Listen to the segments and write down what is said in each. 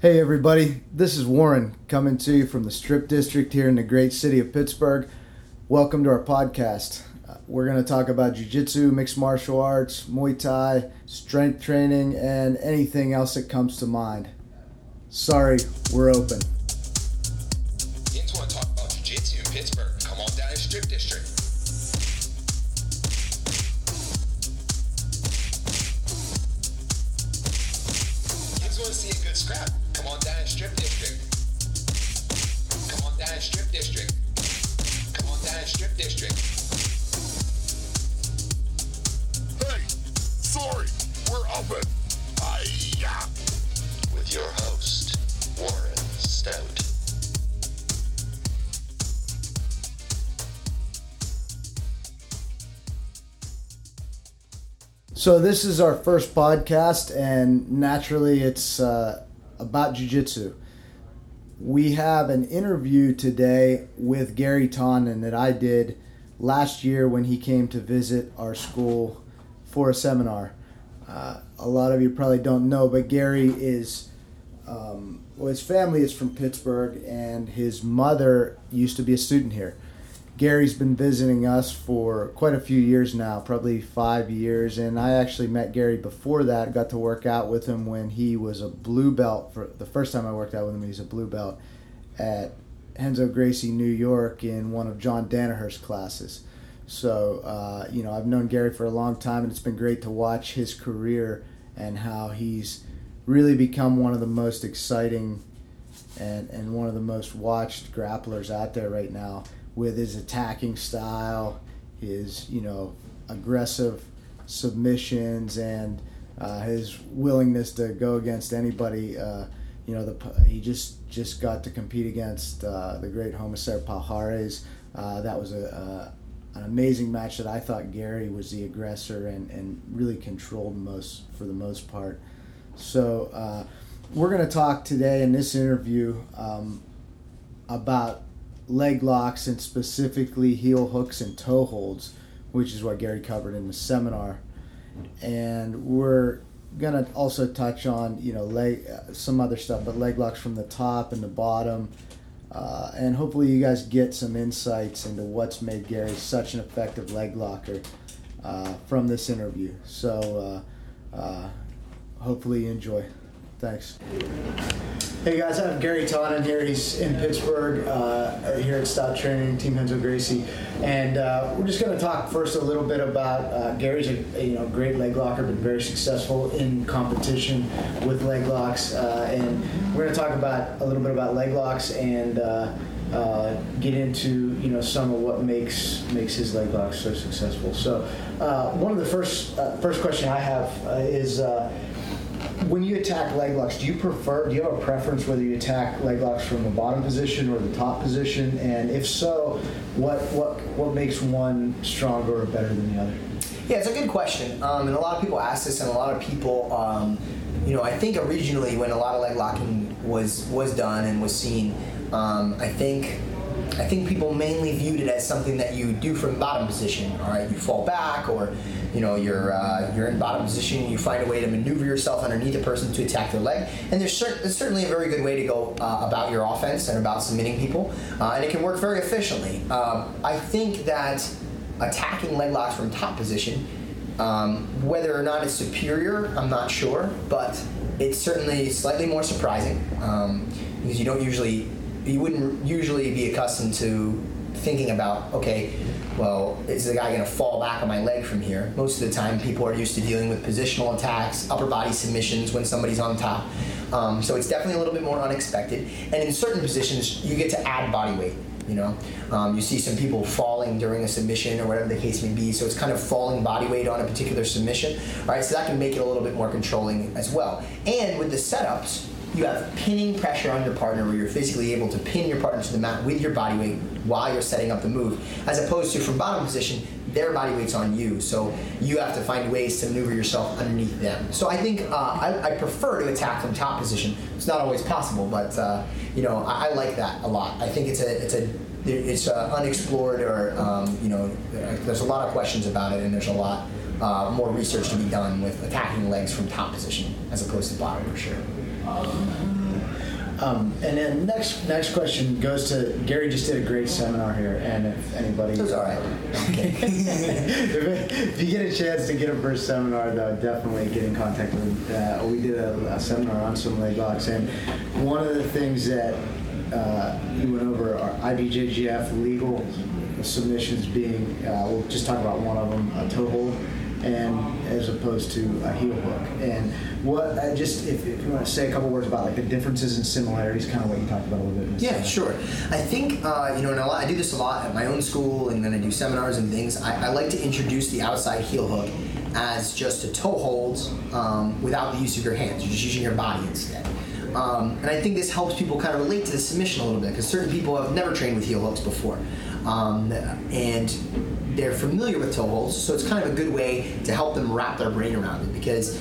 Hey, everybody, this is Warren coming to you from the Strip District here in the great city of Pittsburgh. Welcome to our podcast. Uh, we're going to talk about Jiu Jitsu, mixed martial arts, Muay Thai, strength training, and anything else that comes to mind. Sorry, we're open. Want to talk about jiu-jitsu in Pittsburgh? Come on down to Strip District. District. Hey, sorry, we're open. Hi-ya. With your host, Warren Stout. So, this is our first podcast, and naturally, it's uh, about Jiu Jitsu. We have an interview today with Garry Tonon that I did last year when he came to visit our school for a seminar. Uh, a lot of you probably don't know, but Garry is, um, well, his family is from Pittsburgh, and his mother used to be a student here. Garry's been visiting us for quite a few years now, probably five years, and I actually met Garry before that. Got to work out with him when he was a blue belt. For the first time I worked out with him, he was a blue belt at Renzo Gracie, New York, in one of John Danaher's classes. So, uh, you know, I've known Garry for a long time, and it's been great to watch his career and how he's really become one of the most exciting and, and one of the most watched grapplers out there right now with his attacking style, his, you know, aggressive submissions, and uh, his willingness to go against anybody. Uh, you know, the he just just got to compete against uh, the great Rousimar Palhares. Uh, that was a, a an amazing match that I thought Garry was the aggressor and, and really controlled most for the most part. So uh, we're going to talk today in this interview um, about leg locks and specifically heel hooks and toe holds, which is what Garry covered in the seminar. And we're gonna also touch on you know leg uh, some other stuff, but leg locks from the top and the bottom. Uh, and hopefully you guys get some insights into what's made Garry such an effective leg locker uh, from this interview. So uh, uh, hopefully you enjoy. Thanks. Hey guys, I have Garry Tonon here. He's in Pittsburgh uh, here at Stout Training, Team Renzo Gracie, and uh, we're just going to talk first a little bit about uh, Garry's a, a, you know great leg locker, been very successful in competition with leg locks, uh, and we're going to talk about a little bit about leg locks and. Uh, uh, get into you know some of what makes makes his leg locks so successful. So one of the first first question I have is when you attack leg locks, do you prefer, do you have a preference whether you attack leg locks from the bottom position or the top position? And if so, what what what makes one stronger or better than the other? Yeah, it's a good question, um, and a lot of people ask this, and a lot of people, um, you know, I think originally when a lot of leg locking was was done and was seen, um, I think I think people mainly viewed it as something that you do from bottom position. All right, you fall back, or you know you're uh, you're in bottom position. and You find a way to maneuver yourself underneath a person to attack their leg, and there's, cer- there's certainly a very good way to go uh, about your offense and about submitting people, uh, and it can work very efficiently. Um, I think that attacking leg locks from top position, um, whether or not it's superior, I'm not sure, but it's certainly slightly more surprising um, because you don't usually you wouldn't usually be accustomed to thinking about okay well is the guy going to fall back on my leg from here? Most of the time people are used to dealing with positional attacks upper body submissions when somebody's on top. Um, so it's definitely a little bit more unexpected. And in certain positions you get to add body weight you know? Um, you see some people falling during a submission or whatever the case may be so it's kind of falling body weight on a particular submission right? So that can make it a little bit more controlling as well. And with the setups you have pinning pressure on your partner where you're physically able to pin your partner to the mat with your body weight while you're setting up the move, as opposed to from bottom position, their body weight's on you. So you have to find ways to maneuver yourself underneath them. So I think uh, I, I, prefer to attack from top position. It's not always possible, but uh, you know I, I, like that a lot. I think it's a it's a it's uh, unexplored or um, you know there's a lot of questions about it and there's a lot uh, more research to be done with attacking legs from top position as opposed to bottom for sure. Um, and then next next question goes to Garry. Just did a great seminar here, and if anybody, It was all right. Okay. if, if you get a chance to get him for a first seminar, though, definitely get in contact with. him. Uh, we did a, a seminar on some leg locks, and one of the things that uh, we went over are IBJJF legal submissions being. Uh, we'll just talk about one of them: a toe hold, and as opposed to a heel hook. And what I just if, if you want to say a couple words about like the differences and similarities, kind of what you talked about a little bit. in Yeah, sure. I think uh, you know, and a lot, I do this a lot at my own school, and then I do seminars and things. I, I like to introduce the outside heel hook as just a toe hold um, without the use of your hands. You're just using your body instead. Um, and I think this helps people kind of relate to the submission a little bit because certain people have never trained with heel hooks before, um, and they're familiar with toe holds. So it's kind of a good way to help them wrap their brain around it because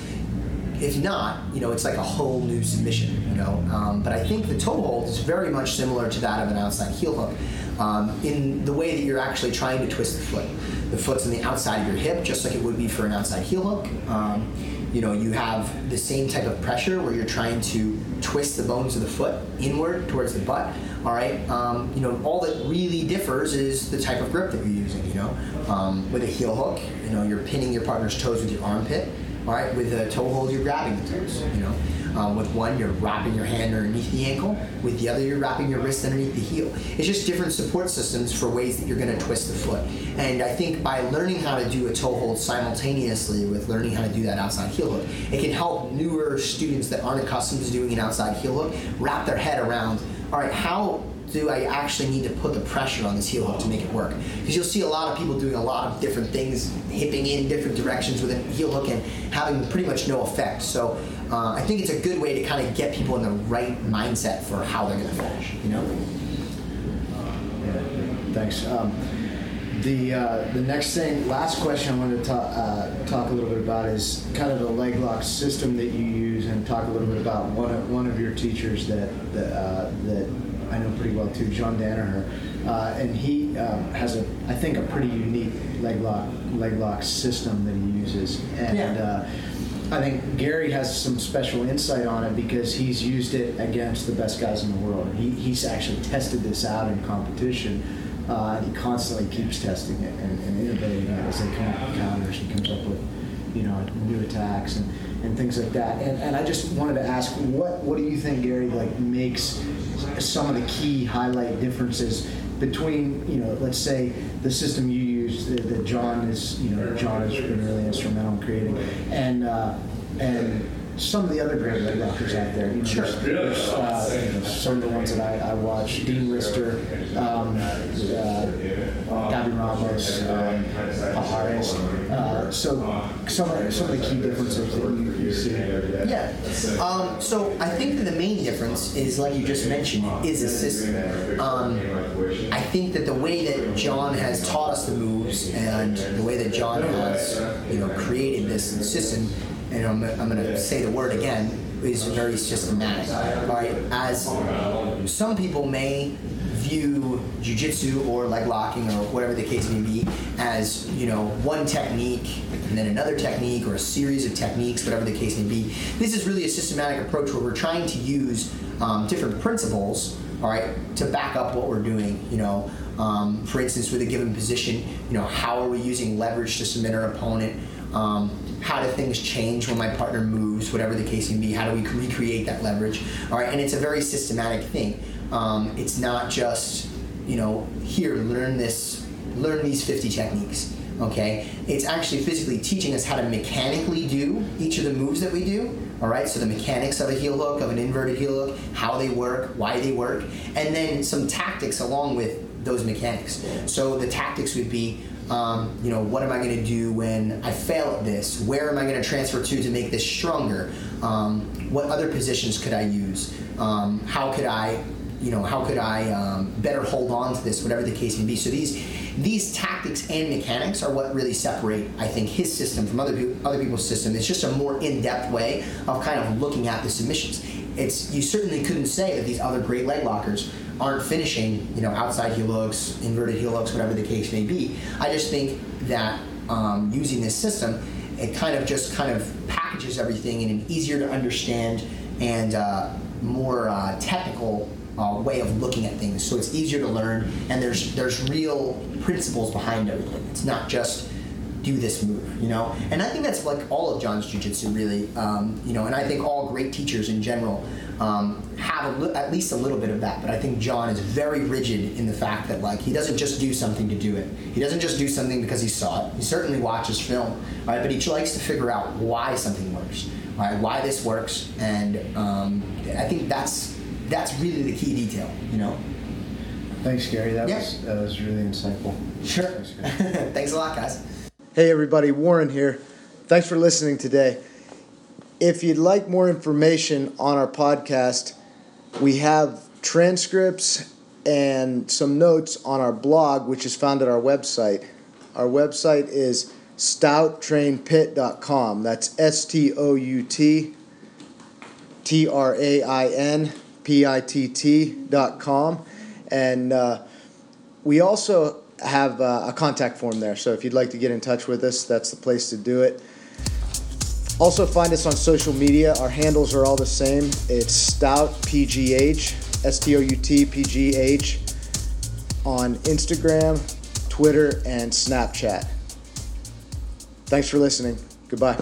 if not, you know, it's like a whole new submission, you know. Um, but I think the toe hold is very much similar to that of an outside heel hook um, in the way that you're actually trying to twist the foot. The foot's on the outside of your hip, just like it would be for an outside heel hook. Um, you know, you have the same type of pressure where you're trying to twist the bones of the foot inward towards the butt. All right. Um, you know, all that really differs is the type of grip that you're using. Know, um, with a heel hook, you know, you're pinning your partner's toes with your armpit. All right, with a toe hold, you're grabbing the toes. You know, um, with one, you're wrapping your hand underneath the ankle. With the other, you're wrapping your wrist underneath the heel. It's just different support systems for ways that you're going to twist the foot. And I think by learning how to do a toe hold simultaneously with learning how to do that outside heel hook, it can help newer students that aren't accustomed to doing an outside heel hook wrap their head around. All right, how do I actually need to put the pressure on this heel hook to make it work? Because you'll see a lot of people doing a lot of different things, hipping in different directions with a heel hook and having pretty much no effect. So uh, I think it's a good way to kind of get people in the right mindset for how they're going to finish. You know? Yeah, thanks. Um, the uh, the next thing, last question I wanted to talk uh, talk a little bit about is kind of the leg lock system that you use, and talk a little bit about one of one of your teachers that that, uh, that I know pretty well too, John Danaher, uh, and he um, has a I think a pretty unique leg lock leg lock system that he uses, and. Yeah. Uh, I think Garry has some special insight on it because he's used it against the best guys in the world. He, he's actually tested this out in competition. Uh, and he constantly keeps testing it and, and innovating it as they come up with counters. He comes up with, you know, new attacks and, and things like that. And, and I just wanted to ask, what what do you think, Garry, like makes some of the key highlight differences between, you know, let's say the system you use that, that John is, you know, John has been really instrumental in creating, and uh, and some of the other great leg lockers out there. You know, Sure. there's, uh, you know, some of the ones that I, I watch, Dean Lister, um, uh, Gabby Ramos, Palhares. Uh, so some of, some of the key differences that you, you see. Yeah. Um, so I think that the main difference is, like you just mentioned, is a system. Um, I think that the way that John has taught us the moves and the way that John has, you know, created this system, and I'm, I'm going to say the word again, is very systematic. right? As some people may view jujitsu or leg locking or whatever the case may be as you know one technique and then another technique or a series of techniques whatever the case may be this is really a systematic approach where we're trying to use um, different principles all right to back up what we're doing you know um, for instance with a given position you know how are we using leverage to submit our opponent um, how do things change when my partner moves, whatever the case may be? How do we recreate that leverage? All right, and it's a very systematic thing. Um, it's not just, you know, here, learn this, learn these 50 techniques. Okay, it's actually physically teaching us how to mechanically do each of the moves that we do. All right, so the mechanics of a heel hook, of an inverted heel hook, how they work, why they work, and then some tactics along with those mechanics. So the tactics would be um, you know, what am I going to do when I fail at this? Where am I going to transfer to to make this stronger? Um, what other positions could I use? Um, how could I, you know, how could I um, better hold on to this? Whatever the case may be. So these these tactics and mechanics are what really separate, I think, his system from other peo- other people's system. It's just a more in-depth way of kind of looking at the submissions. It's you certainly couldn't say that these other great leg lockers aren't finishing, you know, outside heel hooks, inverted heel hooks, whatever the case may be. I just think that um, using this system, it kind of just kind of packages everything in an easier to understand and uh, more uh, technical uh, way of looking at things. So it's easier to learn, and there's there's real principles behind everything. It's not just do this move, you know. And I think that's like all of John's jujitsu, really, um, you know. And I think all great teachers in general um, have li- at least a little bit of that. But I think John is very rigid in the fact that like he doesn't just do something to do it. He doesn't just do something because he saw it. He certainly watches film, right? But he likes to figure out why something works, right? Why this works, and um, I think that's that's really the key detail, you know. Thanks, Garry. That Yeah. was that was really insightful. Sure. Thanks, Thanks a lot, guys. Hey everybody, Warren here. Thanks for listening today. If you'd like more information on our podcast, we have transcripts and some notes on our blog, which is found at our website. Our website is stouttrainpit.com. That's S T O U T T R A I N P I T T dot. And uh, we also have uh, a contact form there. So if you'd like to get in touch with us, that's the place to do it. Also, find us on social media. Our handles are all the same. It's Stout PGH, S T O U T P G H, on Instagram, Twitter, and Snapchat. Thanks for listening. Goodbye.